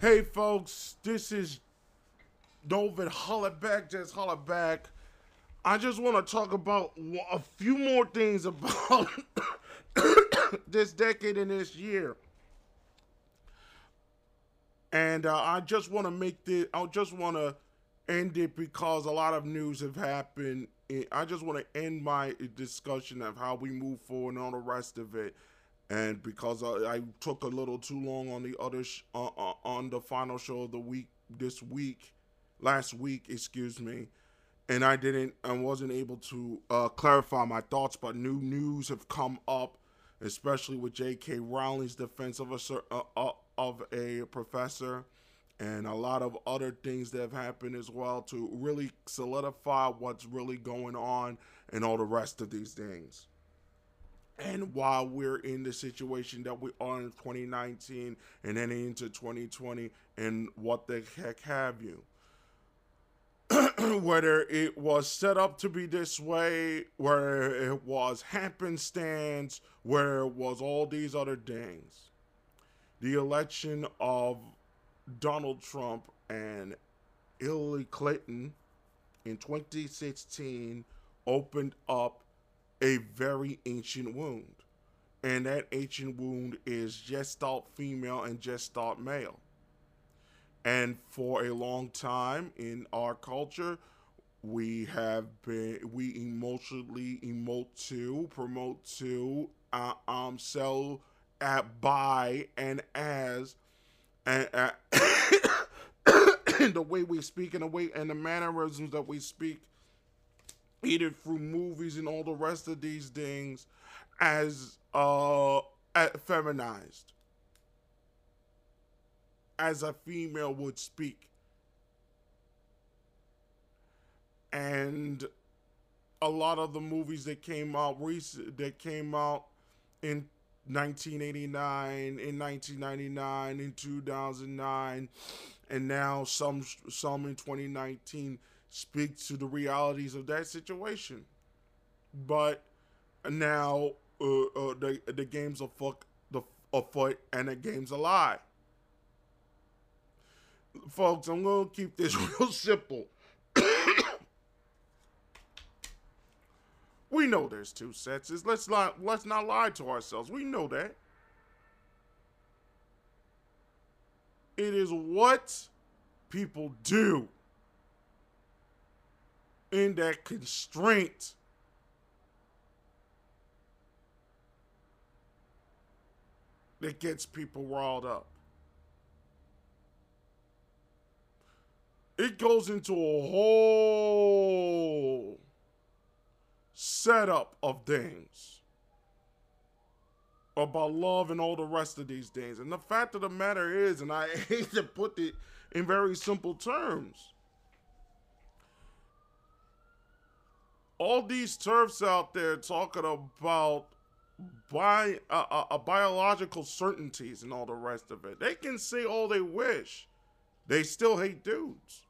Hey folks, this is Novin Hollaback, just Hollaback. I just want to talk about a few more things about this decade and this year. And uh, I just want to make this, I just want to end it because a lot of news have happened. I just want to end my discussion of how we move forward and all the rest of it and because I, I, took a little too long on the other sh- uh, uh, on the final show of the week this week, last week, excuse me, and I didn't I wasn't able to uh, clarify my thoughts. But new news have come up, especially with J.K. Rowling's defense of a uh, uh, of a professor, and a lot of other things that have happened as well to really solidify what's really going on and all the rest of these things and while we're in the situation that we are in 2019 and then into 2020 and what the heck have you. Whether it was set up to be this way where it was happenstance where it was all these other things. The election of donald trump and hillary clinton in 2016 opened up a very ancient wound. And that ancient wound is gestalt female and gestalt male. And for a long time in our culture, we have been we emotionally emote to promote to uh, um sell at by and as and uh, the way we speak and the way and the mannerisms that we speak either through movies and all the rest of these things as uh feminized. As a female would speak. And a lot of the movies that came out recent that came out in 1989 in 1999 in 2009 and now some some in 2019 speak to the realities of that situation. But now uh, uh, the the game's a fuck the afoot and the game's a lie. Folks, I'm gonna keep this real simple. we know there's two sexes. Let's not let's not lie to ourselves. We know that. It is what people do in that constraint. That gets people riled up. It goes into a whole setup of things about love and all the rest of these things. And the fact of the matter is, and I hate to put it in very simple terms, all these TERFs out there talking about bi- uh, uh, uh, biological certainties and all the rest of it. They can say all they wish. They still hate dudes.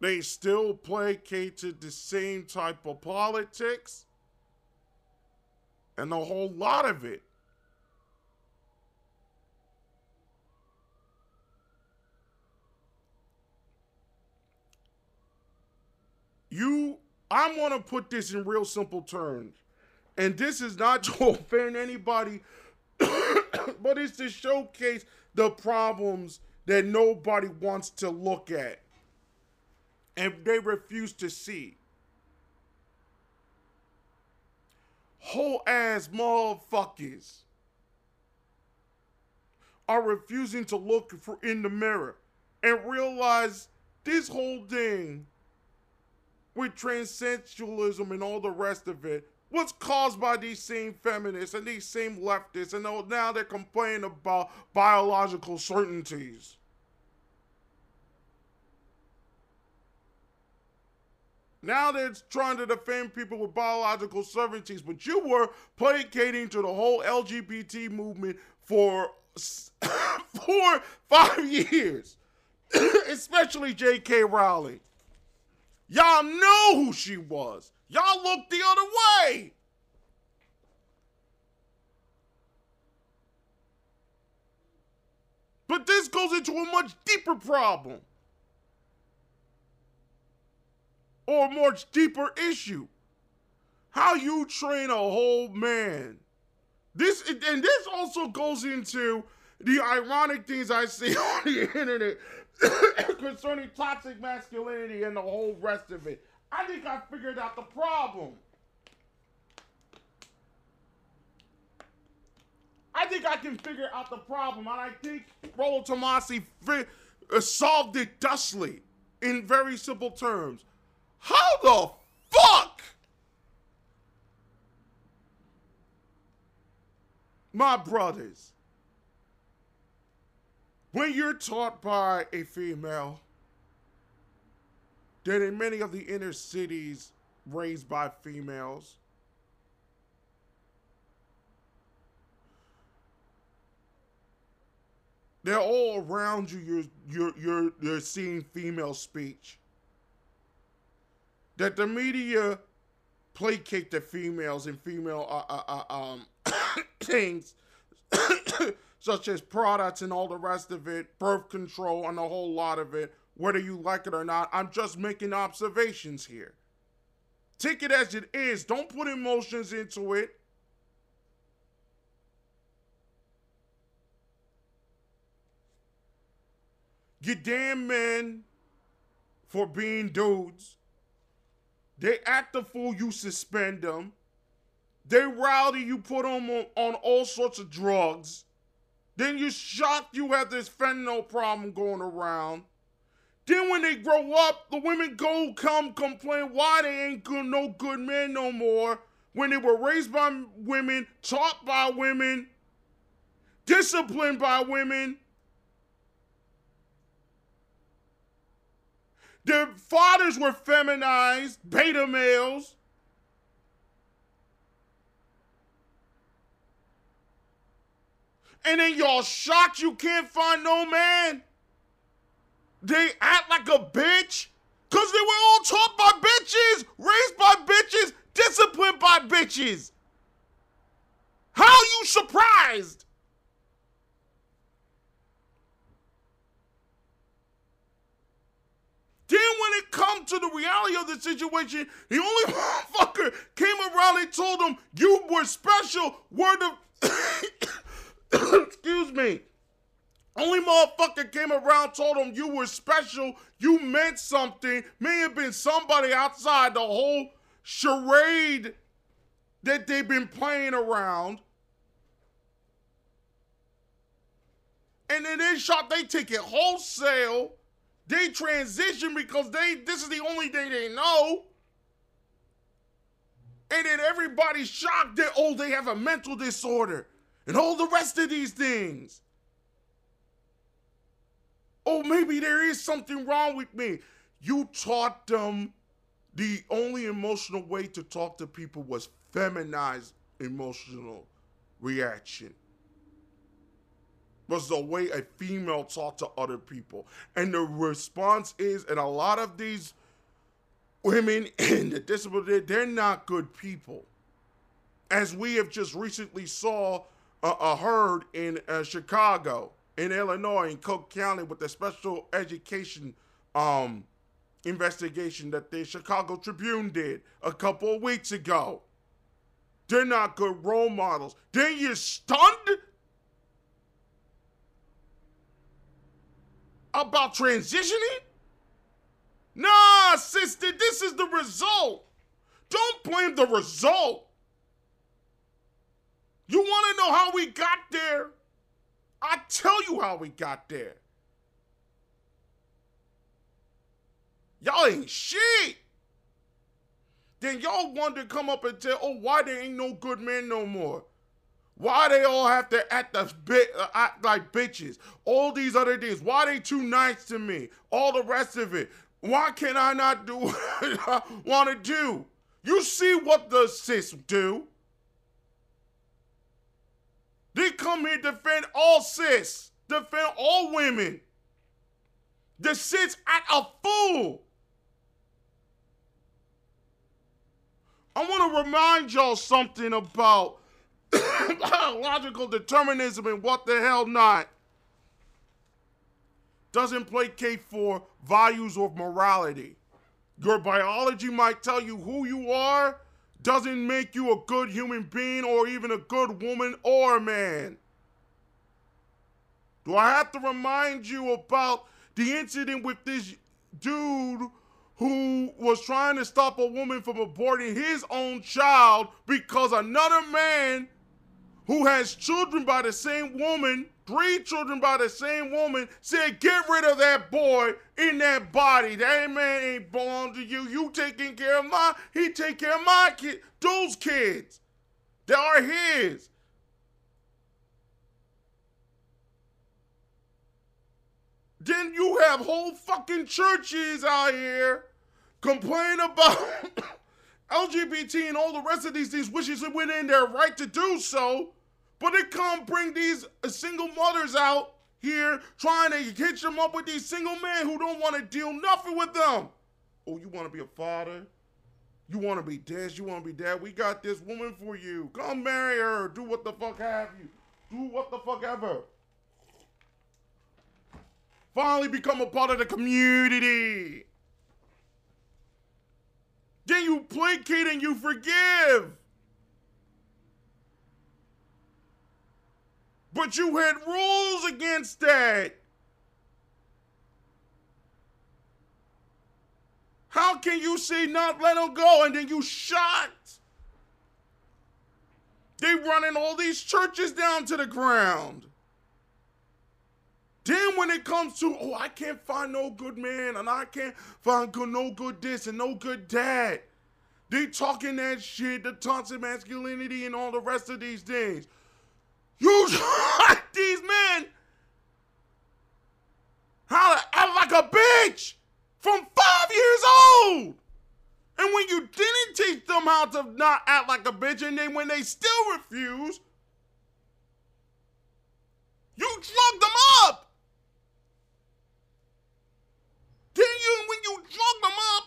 They still placate to the same type of politics and a whole lot of it. You, I'm to put this in real simple terms. And this is not to offend anybody, but it's to showcase the problems that nobody wants to look at and they refuse to see. Whole ass motherfuckers are refusing to look for in the mirror and realize this whole thing with transsexualism and all the rest of it was caused by these same feminists and these same leftists, and now they're complaining about biological certainties. Now they're trying to defend people with biological certainties, but you were placating to the whole LGBT movement for four, five years, especially J.K. Rowling. Y'all knew who she was. Y'all looked the other way. But this goes into a much deeper problem or a much deeper issue. How you train a whole man. This and this also goes into the ironic things I see on the internet concerning toxic masculinity and the whole rest of it. I think I figured out the problem. I think I can figure out the problem, and I think Rollo Tomassi fi- uh, solved it thusly in very simple terms. How the fuck? My brothers, when you're taught by a female that in many of the inner cities raised by females, they're all around you. You're you're you're you're seeing female speech. That the media placate the females and female uh, uh, uh, um things such as products and all the rest of it, birth control and a whole lot of it, whether you like it or not. I'm just making observations here. Take it as it is. Don't put emotions into it. You damn men for being dudes. They act the fool, you suspend them. They rowdy, you put them on, on all sorts of drugs. Then you shocked you have this fentanyl problem going around. Then when they grow up, the women go come complain why they ain't good, no good men no more. When they were raised by women, taught by women, disciplined by women. Their fathers were feminized, beta males. And then y'all shocked you can't find no man. They act like a bitch. Cause they were all taught by bitches, raised by bitches, disciplined by bitches. How you surprised? Then when it come to the reality of the situation, the only motherfucker came around and told them you were special. Word of excuse me. Only motherfucker came around, told them you were special, you meant something. May have been somebody outside the whole charade that they've been playing around. And then they shot, they take it wholesale they transition because they this is the only thing they know. And then everybody's shocked that oh they have a mental disorder and all the rest of these things. Oh, maybe there is something wrong with me. You taught them the only emotional way to talk to people was feminized emotional reaction was the way a female talked to other people. And the response is, and a lot of these women in the disability, they're not good people. As we have just recently saw uh, heard in uh, Chicago, in Illinois, in Cook County, with the special education um, investigation that the Chicago Tribune did a couple of weeks ago. They're not good role models. Then you're stunned about transitioning? Nah, sister, this is the result. Don't blame the result. You want to know how we got there? I tell you how we got there. Y'all ain't shit. Then y'all to come up and tell, oh, why there ain't no good men no more? Why they all have to act, the bit, uh, act like bitches? All these other things. Why they too nice to me? All the rest of it. Why can I not do what I want to do? You see what the cis do? They come here defend all cis, defend all women. The cis act a fool. I want to remind y'all something about biological determinism and what the hell not. doesn't placate for values of morality. Your biology might tell you who you are, doesn't make you a good human being or even a good woman or man. Do I have to remind you about the incident with this dude who was trying to stop a woman from aborting his own child because another man who has children by the same woman, three children by the same woman, said, Get rid of that boy in that body. That man ain't belong to you. You taking care of my, he take care of my kid, those kids. They are his. Then you have whole fucking churches out here complain about LGBT and all the rest of these things, which is within their right to do so. But they come bring these uh, single mothers out here trying to hitch them up with these single men who don't want to deal nothing with them. Oh, you want to be a father? You want to be this? You want to be that? We got this woman for you. Come marry her. Do what the fuck have you. Do what the fuck ever. Finally become a part of the community. Then you placate and you forgive. But you had rules against that. How can you see not let him go and then you shot? They running all these churches down to the ground. Then when it comes to, oh, I can't find no good man and I can't find good, no good this and no good that. They talking that shit, the toxic masculinity and all the rest of these things. You taught these men how to act like a bitch from five years old. And when you didn't teach them how to not act like a bitch, and then when they still refuse, you drug them up. Then you, when you drug them up,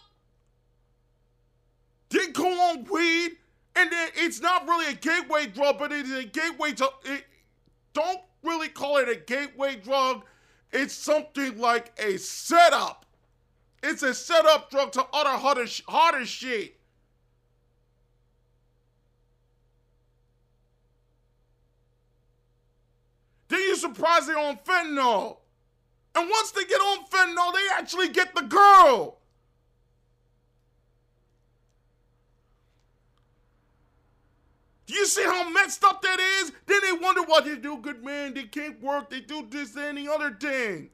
then go on weed and it's not really a gateway drug, but it is a gateway to. It, don't really call it a gateway drug. It's something like a setup. It's a setup drug to other harder, harder shit. Then you surprise they're on fentanyl. And once they get on fentanyl, they actually get the girl. You see how messed up that is? Then they wonder why they do good man, they can't work, they do this, and the other thing.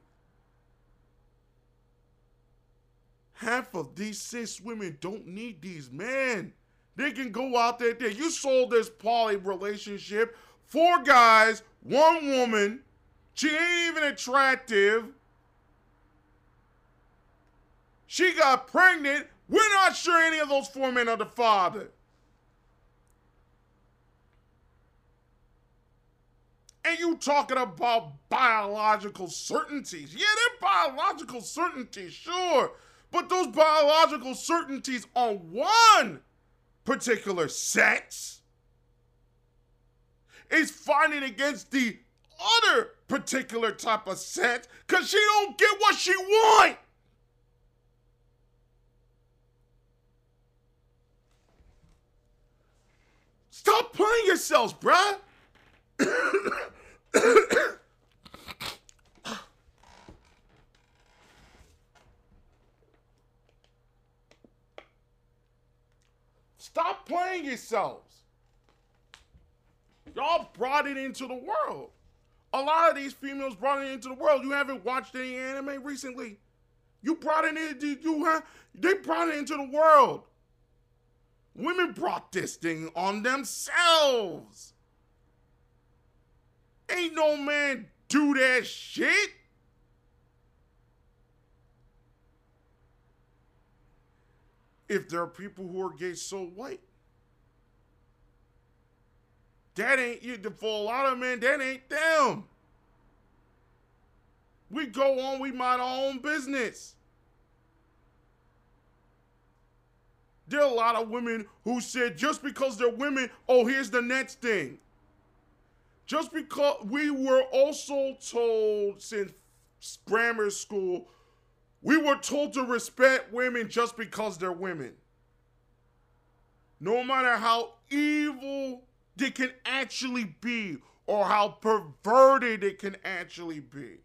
Half of these cis women don't need these men. They can go out there. there. You sold this poly relationship. Four guys, one woman. She ain't even attractive. She got pregnant. We're not sure any of those four men are the father. And you talking about biological certainties. Yeah, they're biological certainties, sure. But those biological certainties on one particular sex is fighting against the other particular type of sex because she don't get what she want. Stop playing yourselves, bruh. Stop playing yourselves. Y'all brought it into the world. A lot of these females brought it into the world. You haven't watched any anime recently. You brought it in. You have. They brought it into the world. Women brought this thing on themselves. Ain't no man do that shit. If there are people who are gay, so white. That ain't you. For a lot of men, that ain't them. We go on, we mind our own business. There are a lot of women who said just because they're women, oh, here's the next thing just because we were also told since grammar school, we were told to respect women just because they're women. No matter how evil they can actually be, or how perverted it can actually be,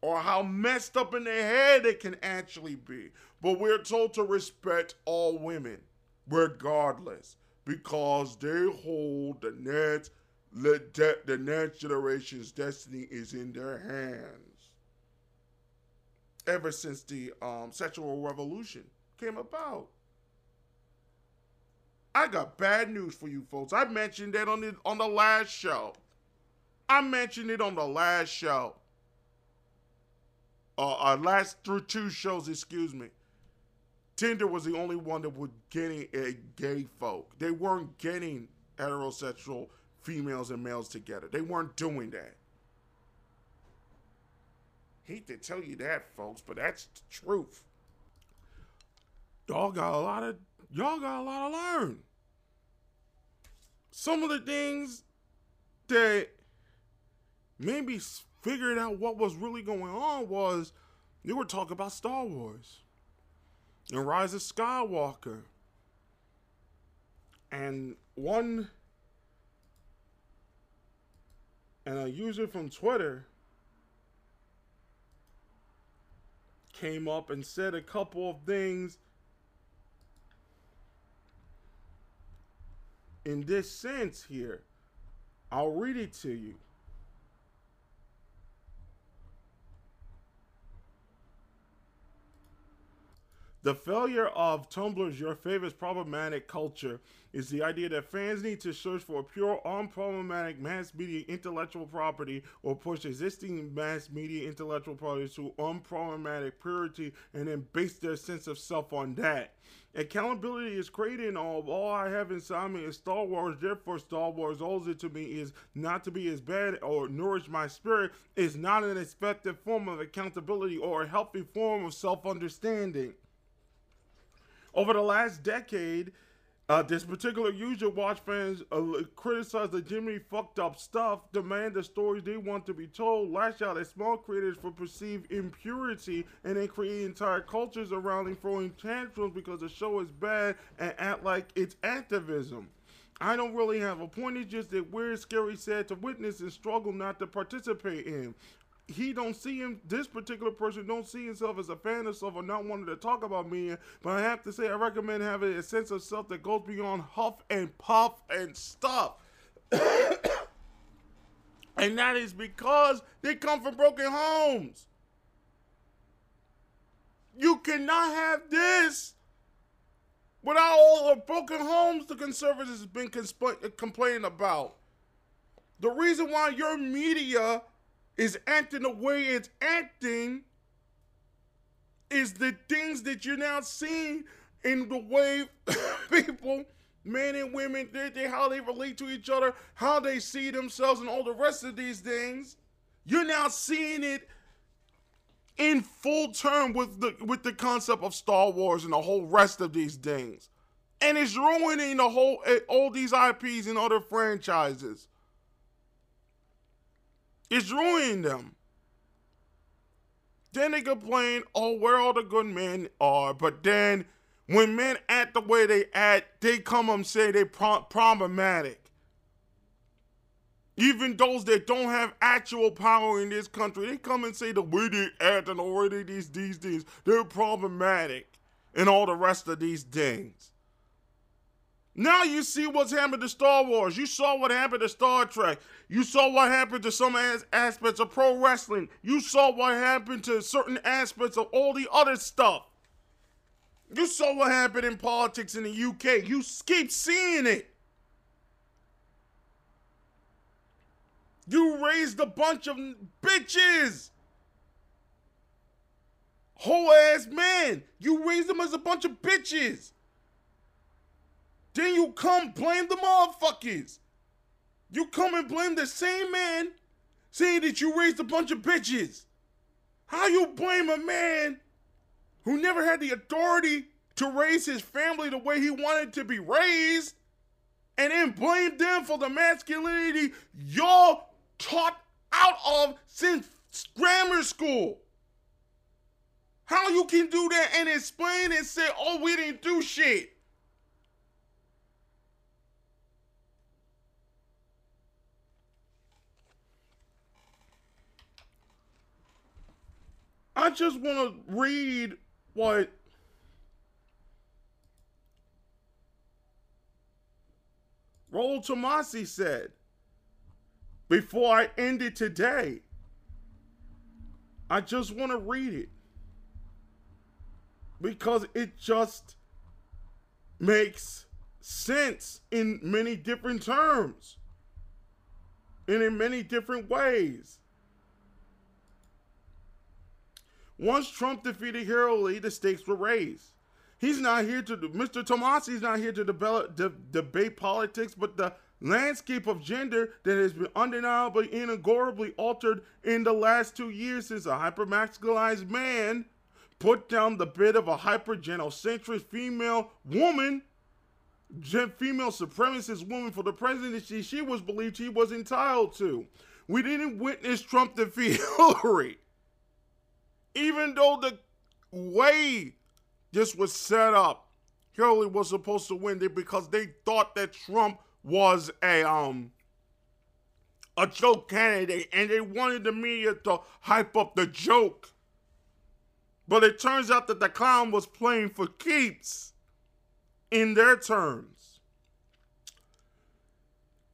or how messed up in their head it can actually be. But we're told to respect all women, regardless, because they hold the next, the next generation's destiny is in their hands ever since the um, sexual revolution came about. I got bad news for you folks. I mentioned that on the on the last show. I mentioned it on the last show. Uh, our last through two shows, excuse me. Tinder was the only one that was getting a gay folk. They weren't getting heterosexual females and males together. They weren't doing that. Hate to tell you that, folks, but that's the truth. Y'all got a lot of y'all got a lot to learn. Some of the things that maybe figured out what was really going on was they were talking about Star Wars and Rise of Skywalker. And one and a user from Twitter came up and said a couple of things in this sense here. I'll read it to you. The failure of Tumblr's Your Favorite Problematic Culture is the idea that fans need to search for pure, unproblematic mass media intellectual property or push existing mass media intellectual property to unproblematic purity and then base their sense of self on that. Accountability is created in all. All I have inside me is Star Wars. Therefore, Star Wars owes it to me is not to be as bad or nourish my spirit. Is not an effective form of accountability or a healthy form of self understanding. Over the last decade, uh, this particular user watch fans uh, criticize the Jimmy fucked up stuff, demand the stories they want to be told, lash out at small creators for perceived impurity, and then create entire cultures around them throwing tantrums because the show is bad and act like it's activism. I don't really have a point. It's just that we're scary, sad to witness and struggle not to participate in he don't see him this particular person don't see himself as a fan of self or not wanting to talk about me but i have to say i recommend having a sense of self that goes beyond huff and puff and stuff. And that is because they come from broken homes. You cannot have this without all the broken homes the conservatives have been complaining about. The reason why your media is acting the way it's acting is the things that you're now seeing in the way people, men and women, they, they, how they relate to each other, how they see themselves, and all the rest of these things. You're now seeing it in full term with the with the concept of Star Wars and the whole rest of these things, and it's ruining the whole eh, all these IPs and other franchises. It's ruining them. Then they complain, oh, where all the good men are. But then when men act the way they act, they come and say they pro- problematic. Even those that don't have actual power in this country, they come and say the way they act and the way they these these things, they're problematic, and all the rest of these things. Now you see what's happened to Star Wars. You saw what happened to Star Trek. You saw what happened to some as- aspects of pro wrestling. You saw what happened to certain aspects of all the other stuff. You saw what happened in politics in the UK. You keep seeing it. You raised a bunch of bitches. Whole ass man. You raised them as a bunch of bitches. Then you come blame the motherfuckers. You come and blame the same man saying that you raised a bunch of bitches. How you blame a man who never had the authority to raise his family the way he wanted to be raised and then blame them for the masculinity y'all taught out of since grammar school. How you can do that and explain and say, oh, we didn't do shit. I just want to read what Rollo Tomassi said before I end it today. I just want to read it because it just makes sense in many different terms and in many different ways. Once Trump defeated Hillary, the stakes were raised. He's not here to, Mr. Tomassi's not here to debate, de- debate politics, but the landscape of gender that has been undeniably inagorably altered in the last two years since a hypermasculinized man put down the bid of a hypergynocentric female woman, female supremacist woman for the presidency she was believed he was entitled to. We didn't witness Trump defeat Hillary. Even though the way this was set up, Hillary was supposed to win it because they thought that Trump was a um a joke candidate and they wanted the media to hype up the joke. But it turns out that the clown was playing for keeps in their terms.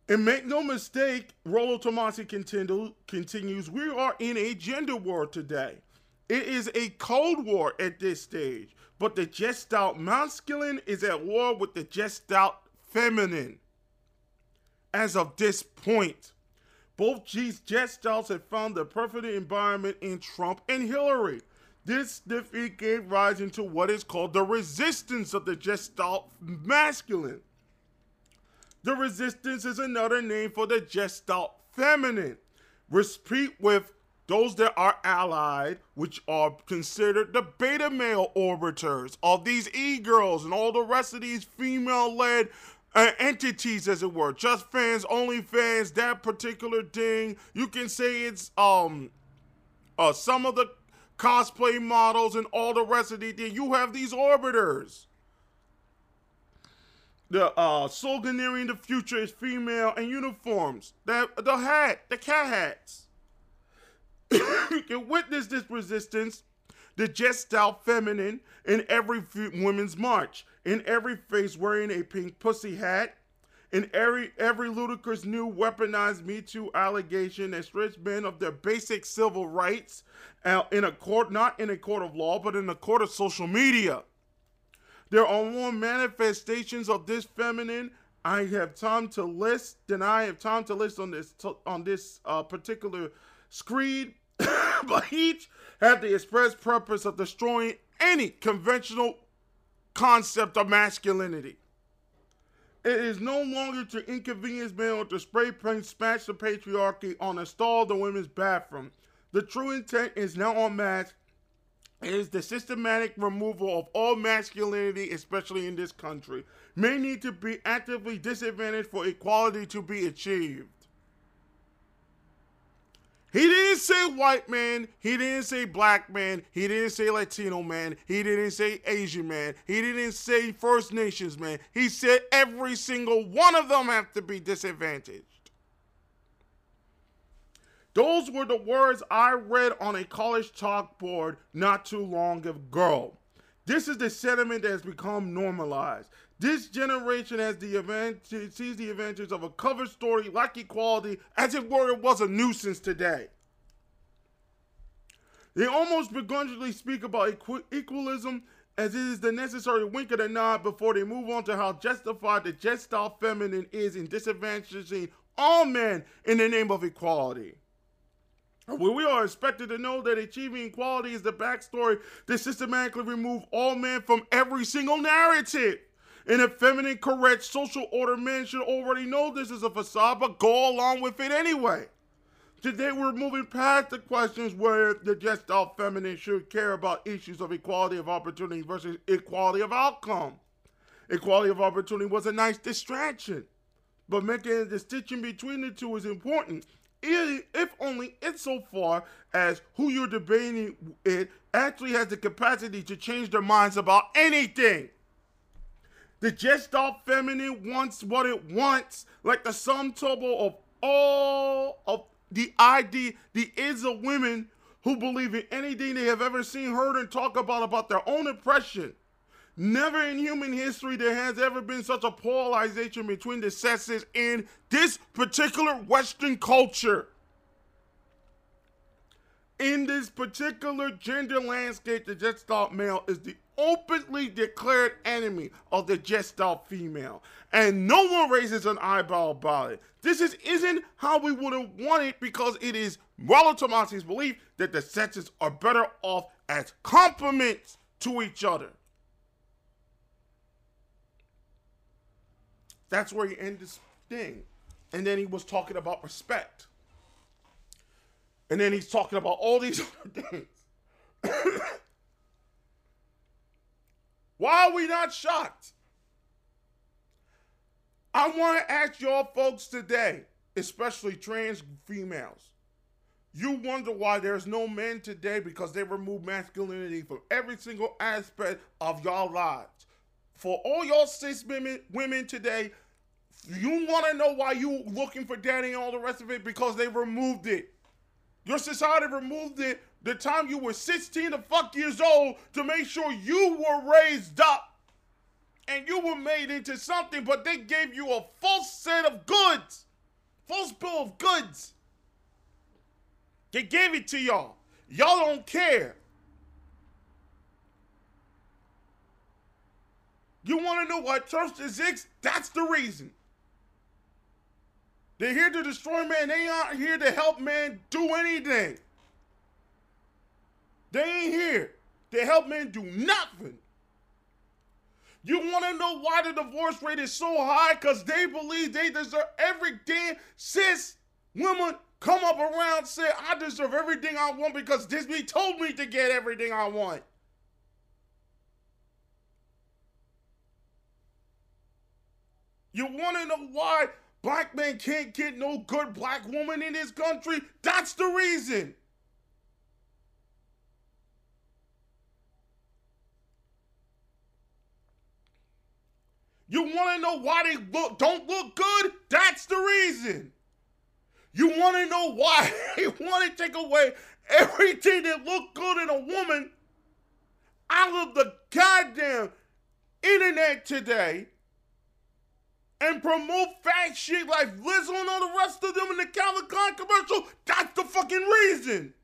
And make no mistake, Rollo Tomassi continues, we are in a gender war today. It is a cold war at this stage, but the gestalt masculine is at war with the gestalt feminine. As of this point, both G's gestalts have found the perfect environment in Trump and Hillary. This defeat gave rise into what is called the resistance of the gestalt masculine. The resistance is another name for the gestalt feminine. Repeat with those that are allied, which are considered the beta male orbiters of these e girls and all the rest of these female led uh, entities, as it were. Just fans, only fans, that particular thing. You can say it's um uh some of the cosplay models and all the rest of the thing. You have these orbiters. The uh the future is female and uniforms. That the hat, the cat hats you can witness this resistance, the gestalt feminine, in every women's march, in every face wearing a pink pussy hat, in every every ludicrous new weaponized Me Too allegation that strips men of their basic civil rights uh, in a court, not in a court of law, but in a court of social media. There are more manifestations of this feminine I have time to list than I have time to list on this on this uh, particular screed but each had the express purpose of destroying any conventional concept of masculinity. It is no longer to inconvenience men or to spray paint smash the patriarchy on install the women's bathroom. The true intent is now unmasked. It is the systematic removal of all masculinity, especially in this country. Men need to be actively disadvantaged for equality to be achieved. He didn't say white man. He didn't say black man. He didn't say Latino man. He didn't say Asian man. He didn't say First Nations man. He said every single one of them have to be disadvantaged. Those were the words I read on a college chalkboard not too long ago. This is the sentiment that has become normalized. This generation has the sees the advantage of a cover story like equality as if were it was a nuisance today. They almost begrudgingly speak about equalism as it is the necessary wink of the nod before they move on to how justified the gestalt feminine is in disadvantaging all men in the name of equality. We are expected to know that achieving equality is the backstory that systematically remove all men from every single narrative. In a feminine, correct, social order, men should already know this is a facade, but go along with it anyway. Today, we're moving past the questions where the gestalt feminine should care about issues of equality of opportunity versus equality of outcome. Equality of opportunity was a nice distraction, but making a distinction between the two is important if only insofar as who you're debating it actually has the capacity to change their minds about anything. The gestalt feminine wants what it wants, like the sum total of all of the ID, the is of women who believe in anything they have ever seen, heard, and talk about about their own impression. Never in human history there has ever been such a polarization between the sexes in this particular Western culture. In this particular gender landscape, the gestalt male is the openly declared enemy of the gestalt female, and no one raises an eyebrow about it. This is, isn't how we would have wanted because it is Rollo Tomassi's belief that the sexes are better off as complements to each other. That's where he ended this thing. And then he was talking about respect. And then he's talking about all these other things. Why are we not shocked? I want to ask y'all folks today, especially trans females. You wonder why there's no men today because they remove masculinity from every single aspect of y'all lives. For all y'all cis women, women today, you want to know why you looking for daddy and all the rest of it because they removed it. Your society removed it the time you were 16 to fuck years old to make sure you were raised up and you were made into something, but they gave you a false set of goods, false bill of goods. They gave it to y'all. Y'all don't care. You want to know why church exists? That's the reason. They're here to destroy man. They aren't here to help man do anything. They ain't here to help men do nothing. You want to know why the divorce rate is so high? Because they believe they deserve everything. Cis women come up around say, I deserve everything I want because Disney told me to get everything I want. You want to know why black men can't get no good black woman in this country? That's the reason. You want to know why they look don't look good? That's the reason. You want to know why they want to take away everything that looked good in a woman out of the goddamn internet today and promote fat shit like Lizzo and all the rest of them in the Calvin Klein commercial? That's the fucking reason.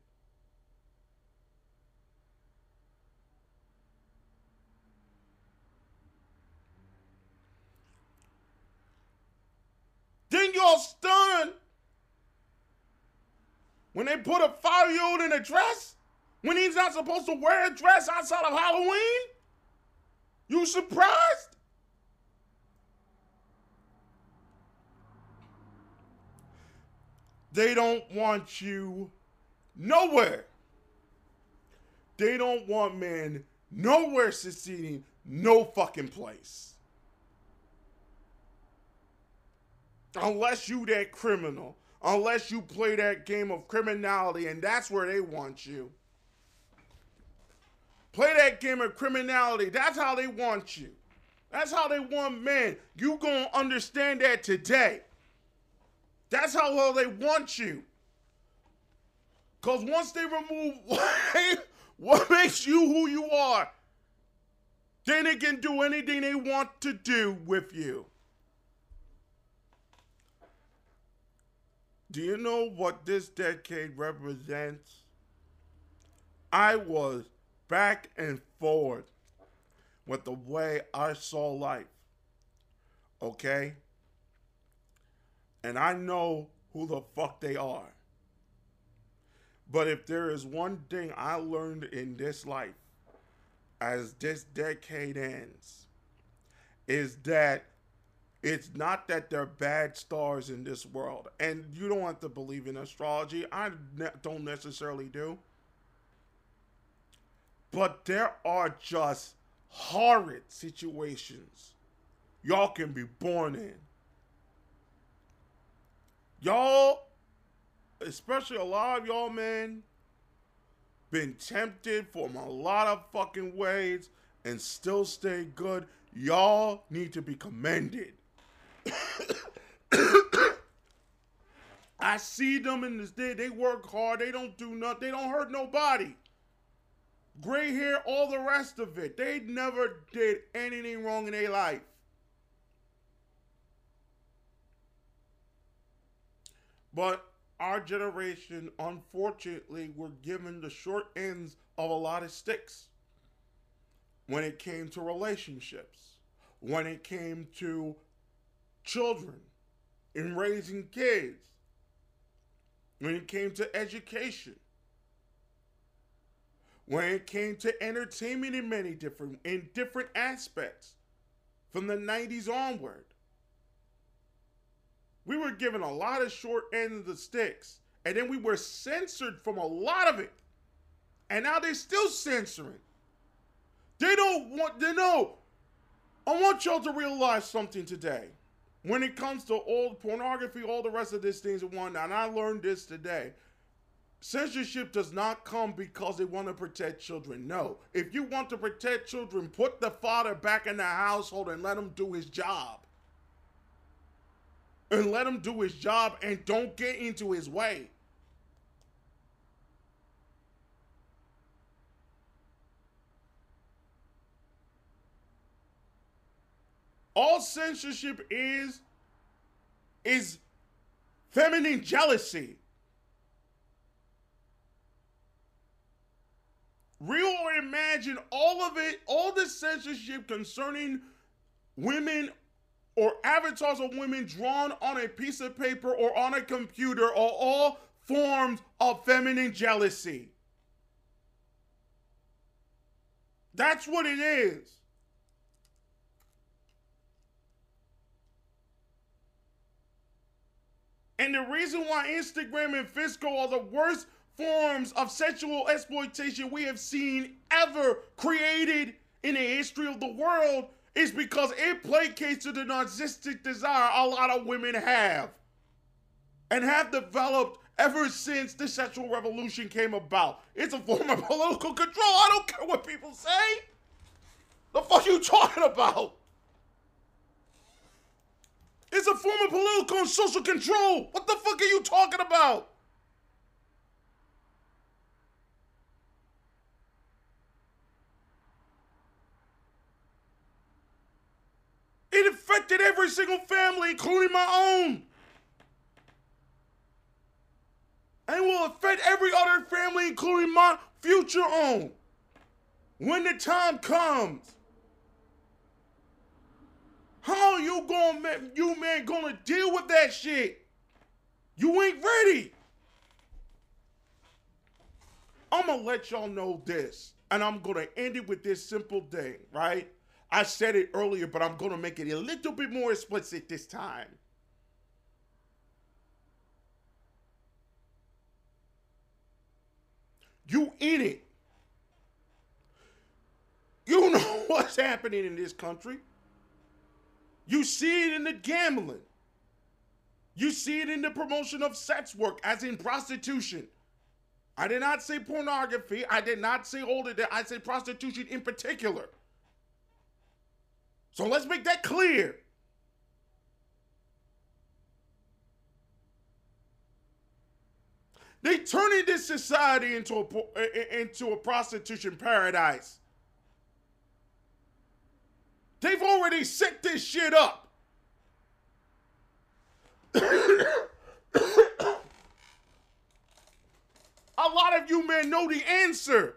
Then y'all stunned when they put a five year old in a dress when he's not supposed to wear a dress outside of Halloween? You surprised? They don't want you nowhere. They don't want men nowhere succeeding, no fucking place. Unless you that criminal. Unless you play that game of criminality and that's where they want you. Play that game of criminality. That's how they want you. That's how they want men. You gonna understand that today. That's how well they want you. Cause once they remove what makes you who you are, then they can do anything they want to do with you. Do you know what this decade represents? I was back and forth with the way I saw life. Okay? And I know who the fuck they are. But if there is one thing I learned in this life as this decade ends, is that it's not that they're bad stars in this world. And you don't have to believe in astrology. I ne- don't necessarily do. But there are just horrid situations y'all can be born in. Y'all especially a lot of y'all men, been tempted from a lot of fucking ways and still stay good. Y'all need to be commended. I see them in this day. They work hard. They don't do nothing. They don't hurt nobody. Gray hair, all the rest of it. They never did anything wrong in their life. But our generation, unfortunately, were given the short ends of a lot of sticks when it came to relationships, when it came to children, in raising kids, when it came to education, when it came to entertainment in many different in different aspects from the 90s onward. We were given a lot of short ends of the sticks, and then we were censored from a lot of it. And now they're still censoring. They don't want they know. I want y'all to realize something today. When it comes to all pornography, all the rest of these things and whatnot, and I learned this today. Censorship does not come because they want to protect children. No. If you want to protect children, put the father back in the household and let him do his job. And let him do his job and don't get into his way. All censorship is is feminine jealousy. Real or imagine all of it, all the censorship concerning women or avatars of women drawn on a piece of paper or on a computer are all forms of feminine jealousy. That's what it is. And the reason why Instagram and VSCO are the worst forms of sexual exploitation we have seen ever created in the history of the world is because it placates to the narcissistic desire a lot of women have and have developed ever since the sexual revolution came about. It's a form of political control. I don't care what people say. The fuck you talking about? It's a form of political and social control. What the fuck are you talking about? It affected every single family, including my own. And will affect every other family, including my future own. When the time comes. How you gonna you man gonna deal with that shit? You ain't ready. I'm gonna let y'all know this, and I'm gonna end it with this simple thing, right? I said it earlier, but I'm gonna make it a little bit more explicit this time. You in it. You know what's happening in this country. You see it in the gambling. You see it in the promotion of sex work, as in prostitution. I did not say pornography. I did not say that. I said prostitution in particular. So let's make that clear. They turning this society into a eh, eh, into a prostitution paradise. They've already set this shit up. a lot of you men know the answer.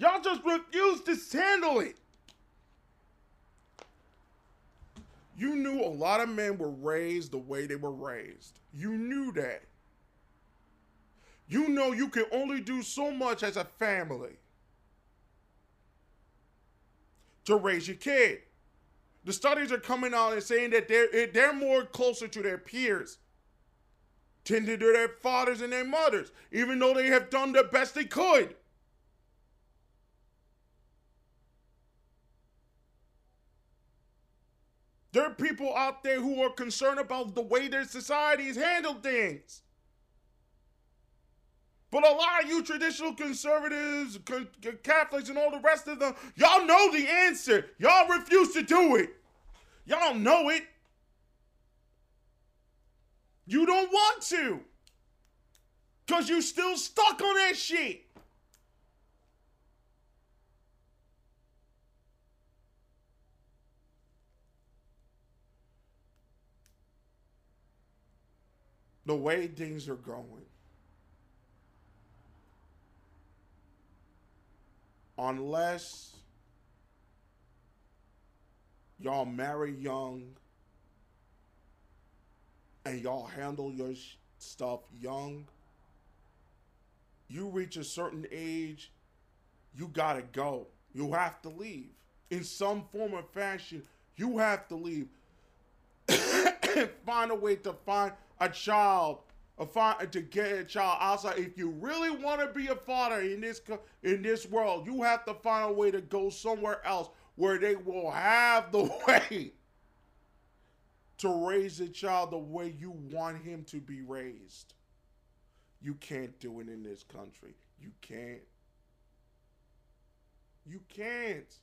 Y'all just refuse to handle it. You knew a lot of men were raised the way they were raised. You knew that. You know you can only do so much as a family to raise your kid. The studies are coming out and saying that they're eh, they're more closer to their peers than to their fathers and their mothers, even though they have done the best they could. There are people out there who are concerned about the way their societies handle things. But a lot of you traditional conservatives, Catholics, and all the rest of them, y'all know the answer. Y'all refuse to do it. Y'all know it. You don't want to. Because you're still stuck on that shit. The way things are going. Unless y'all marry young and y'all handle your stuff young, you reach a certain age, you gotta go. You have to leave. In some form or fashion, you have to leave. find a way to find a child, a find to get a child outside. If you really want to be a father in this in this world, you have to find a way to go somewhere else where they will have the way to raise a child the way you want him to be raised. You can't do it in this country. You can't. You can't.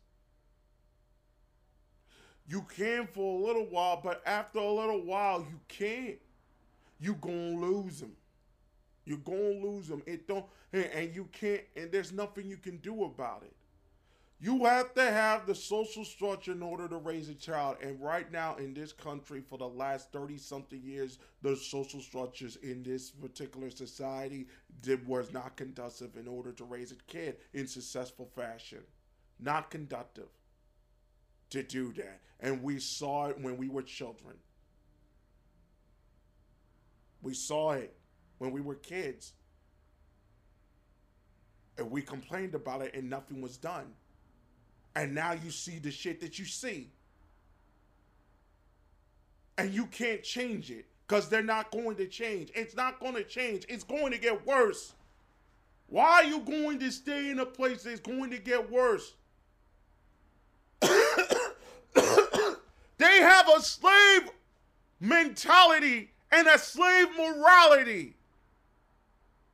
You can for a little while, but after a little while, you can't. You gonna lose them. You're gonna lose them. It don't, and you can't, and there's nothing you can do about it. You have to have the social structure in order to raise a child. And right now in this country, for the last 30 something years, the social structures in this particular society did, was not conducive in order to raise a kid in successful fashion. Not conductive to do that. And we saw it when we were children. We saw it when we were kids. And we complained about it and nothing was done. And now you see the shit that you see. And you can't change it because they're not going to change. It's not going to change. It's going to get worse. Why are you going to stay in a place that's going to get worse? they have a slave mentality and a slave morality.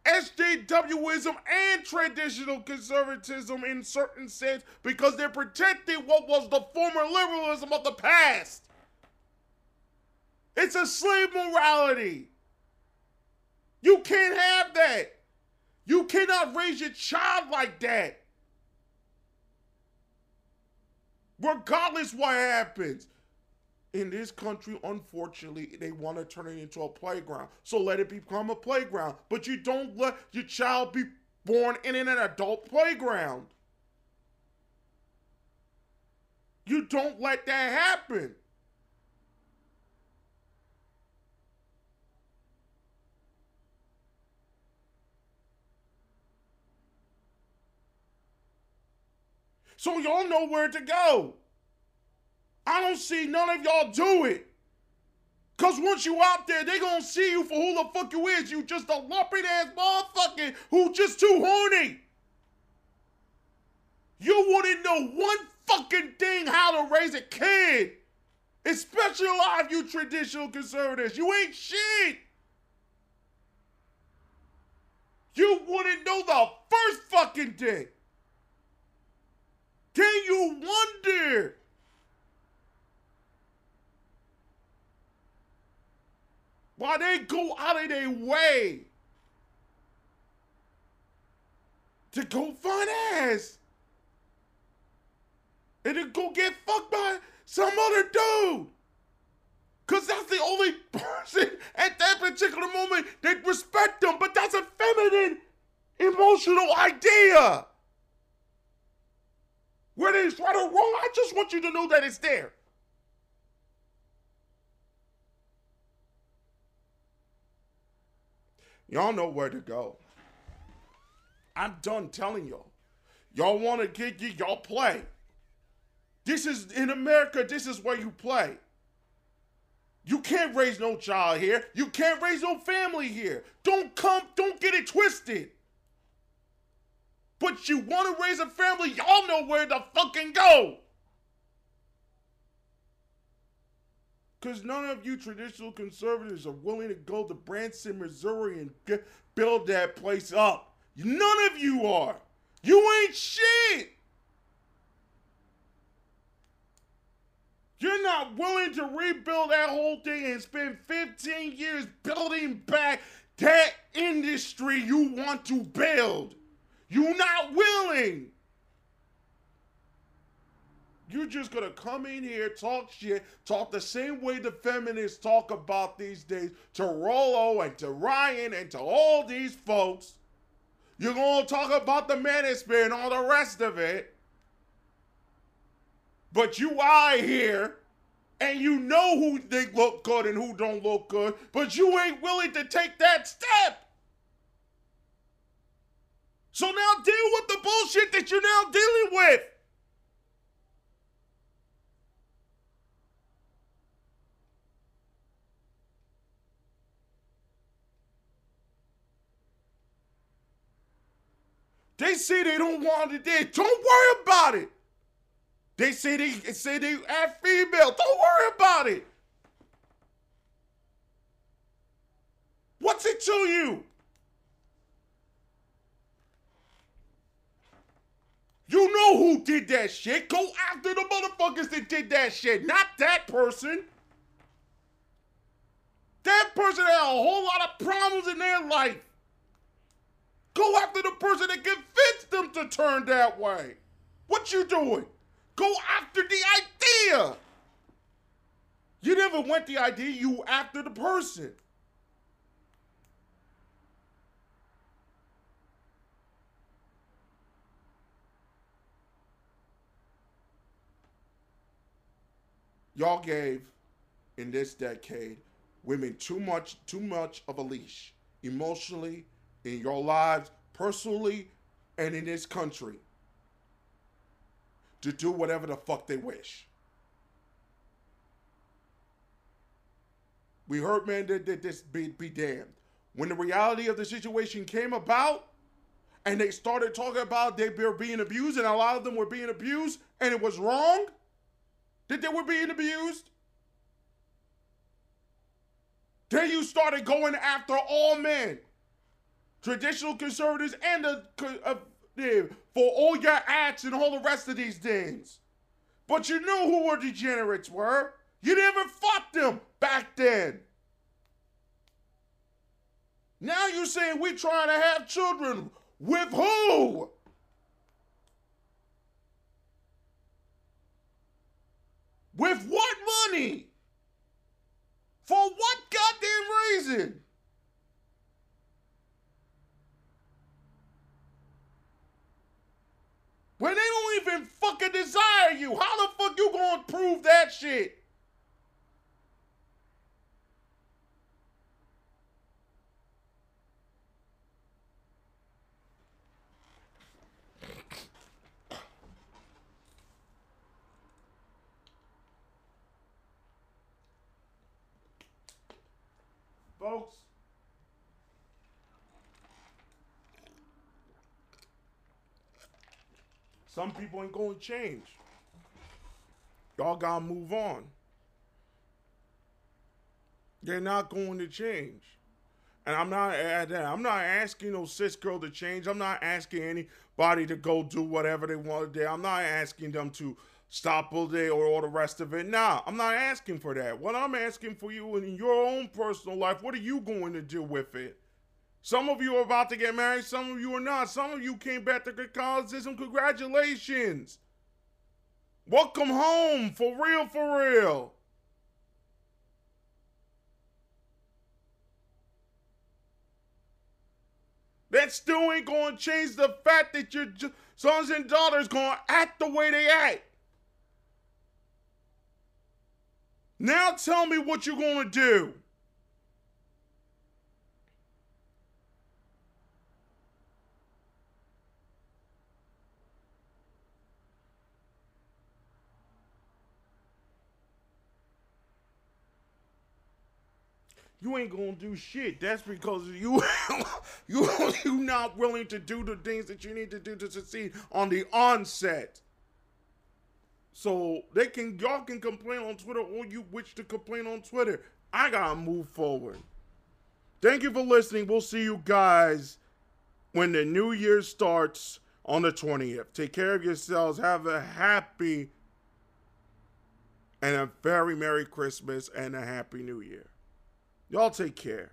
SJWism and traditional conservatism in certain sense because they're protecting what was the former liberalism of the past. It's a slave morality. You can't have that. You cannot raise your child like that. Regardless what happens in this country, unfortunately, they want to turn it into a playground. So let it become a playground. But you don't let your child be born in an adult playground. You don't let that happen. So y'all know where to go. I don't see none of y'all do it. Cause once you out there, they gonna see you for who the fuck you is. You just a lumpy ass motherfucker who just too horny. You wouldn't know one fucking thing how to raise a kid. Especially a lot of you traditional conservatives. You ain't shit. You wouldn't know the first fucking thing. Can you wonder? Why they go out of their way to go find ass and then go get fucked by some other dude. Cause that's the only person at that particular moment that respect them, but that's a feminine emotional idea. Whether it's right or wrong, I just want you to know that it's there. Y'all know where to go. I'm done telling y'all. Y'all want to get y'all play. This is in America, this is where you play. You can't raise no child here. You can't raise no family here. Don't come, don't get it twisted. But you want to raise a family, y'all know where to fucking go. Because none of you traditional conservatives are willing to go to Branson, Missouri and build that place up. None of you are. You ain't shit. You're not willing to rebuild that whole thing and spend 15 years building back that industry you want to build. You're not willing. You're just gonna come in here, talk shit, talk the same way the feminists talk about these days to Rollo and to Ryan and to all these folks. You're gonna talk about the manosphere and all the rest of it. But you are here and you know who they look good and who don't look good, but you ain't willing to take that step. So now deal with the bullshit that you're now dealing with. They say they don't want it there. Don't worry about it. They say they say they add female. Don't worry about it. What's it to you? You know who did that shit. Go after the motherfuckers that did that shit, not that person. That person had a whole lot of problems in their life. Go after the person that convinced them to turn that way. What you doing? Go after the idea. You never went the idea, you after the person. Y'all gave in this decade women too much too much of a leash emotionally in your lives personally and in this country to do whatever the fuck they wish. We heard, man, that, that this be, be damned. When the reality of the situation came about, and they started talking about they were being abused, and a lot of them were being abused, and it was wrong that they were being abused. Then you started going after all men, traditional conservatives, and the uh, for all your acts and all the rest of these things. But you knew who our degenerates were. You never fought them back then. Now you're saying we're trying to have children. With who? With what money? For what goddamn reason? When they don't even fucking desire you, how the fuck you gonna prove that shit? Folks, Some people ain't going to change. Y'all got to move on. They're not going to change. And I'm not I'm not asking no cis girl to change. I'm not asking anybody to go do whatever they want to do. I'm not asking them to stop all day or all the rest of it. Nah, I'm not asking for that. What I'm asking for you in your own personal life, what are you going to do with it? Some of you are about to get married, some of you are not. Some of you came back to Catholicism. Congratulations. Welcome home, for real, for real. That still ain't to change the fact that your sons and daughters to act the way they act. Now tell me what you're to do. You ain't gonna do shit. That's because you you you not willing to do the things that you need to do to succeed on the onset. So they can y'all can complain on Twitter or you wish to complain on Twitter. I gotta move forward. Thank you for listening. We'll see you guys when the new year starts on the 20th. Take care of yourselves. Have a happy and a very Merry Christmas and a Happy New Year. Y'all take care.